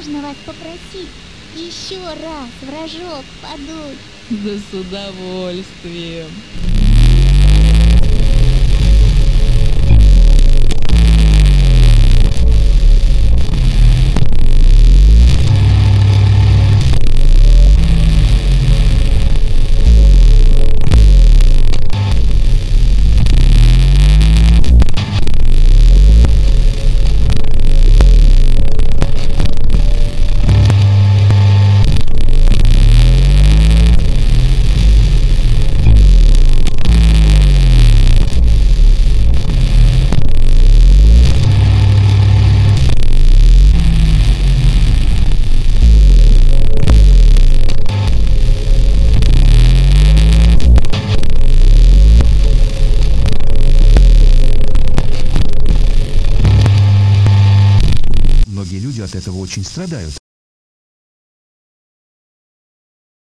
Можно вас попросить еще раз в рожок подуть? Да с удовольствием. Этого очень страдают.